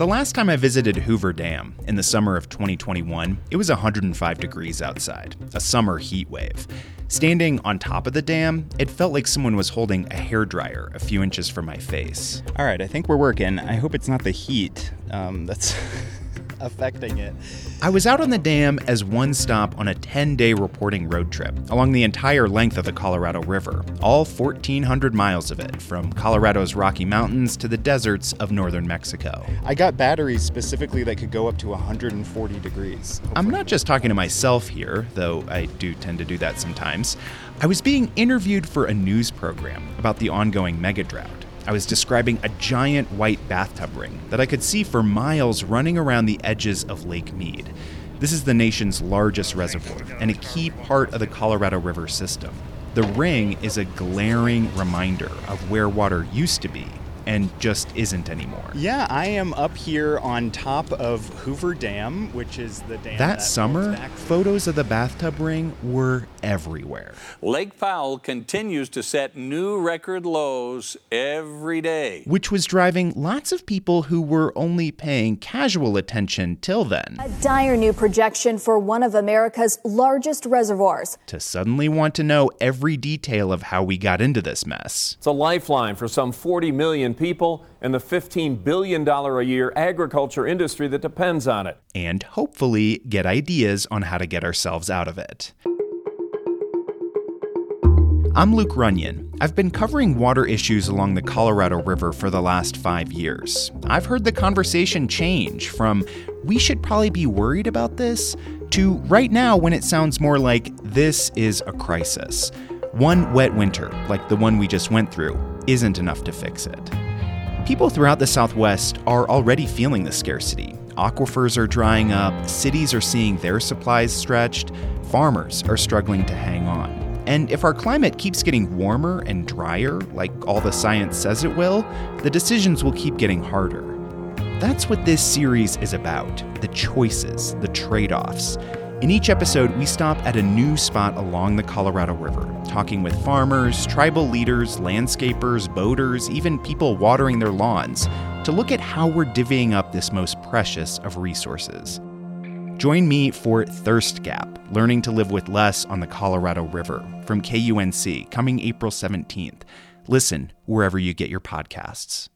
The last time I visited Hoover Dam, in the summer of 2021, it was 105 degrees outside, a summer heat wave. Standing on top of the dam, it felt like someone was holding a hair dryer a few inches from my face. All right, I think we're working. I hope it's not the heat um, that's affecting it. I was out on the dam as one stop on a 10 day reporting road trip along the entire length of the Colorado River, all 1,400 miles of it, from Colorado's Rocky Mountains to the deserts of northern Mexico. I got batteries specifically that could go up to 140 degrees. I'm not just talking to myself here, though I do tend to do that sometimes. I was being interviewed for a news program about the ongoing mega drought. I was describing a giant white bathtub ring that I could see for miles running around the edges of Lake Mead. This is the nation's largest reservoir and a key part of the Colorado River system. The ring is a glaring reminder of where water used to be and just isn't anymore. Yeah, I am up here on top of Hoover Dam, which is the dam. That, that summer, photos of the bathtub ring were everywhere. Lake Powell continues to set new record lows every day. Which was driving lots of people who were only paying casual attention till then. A dire new projection for one of America's largest reservoirs. To suddenly want to know every detail of how we got into this mess. It's a lifeline for some 40 million people and the $15 billion a year agriculture industry that depends on it. And hopefully get ideas on how to get ourselves out of it. I'm Luke Runyon. I've been covering water issues along the Colorado River for the last five years. I've heard the conversation change from, we should probably be worried about this, to right now when it sounds more like, this is a crisis. One wet winter, like the one we just went through, isn't enough to fix it. People throughout the Southwest are already feeling the scarcity. Aquifers are drying up, cities are seeing their supplies stretched, farmers are struggling to hang on. And if our climate keeps getting warmer and drier, like all the science says it will, the decisions will keep getting harder. That's what this series is about the choices, the trade offs. In each episode, we stop at a new spot along the Colorado River, talking with farmers, tribal leaders, landscapers, boaters, even people watering their lawns, to look at how we're divvying up this most precious of resources. Join me for Thirst Gap Learning to Live with Less on the Colorado River from KUNC, coming April 17th. Listen wherever you get your podcasts.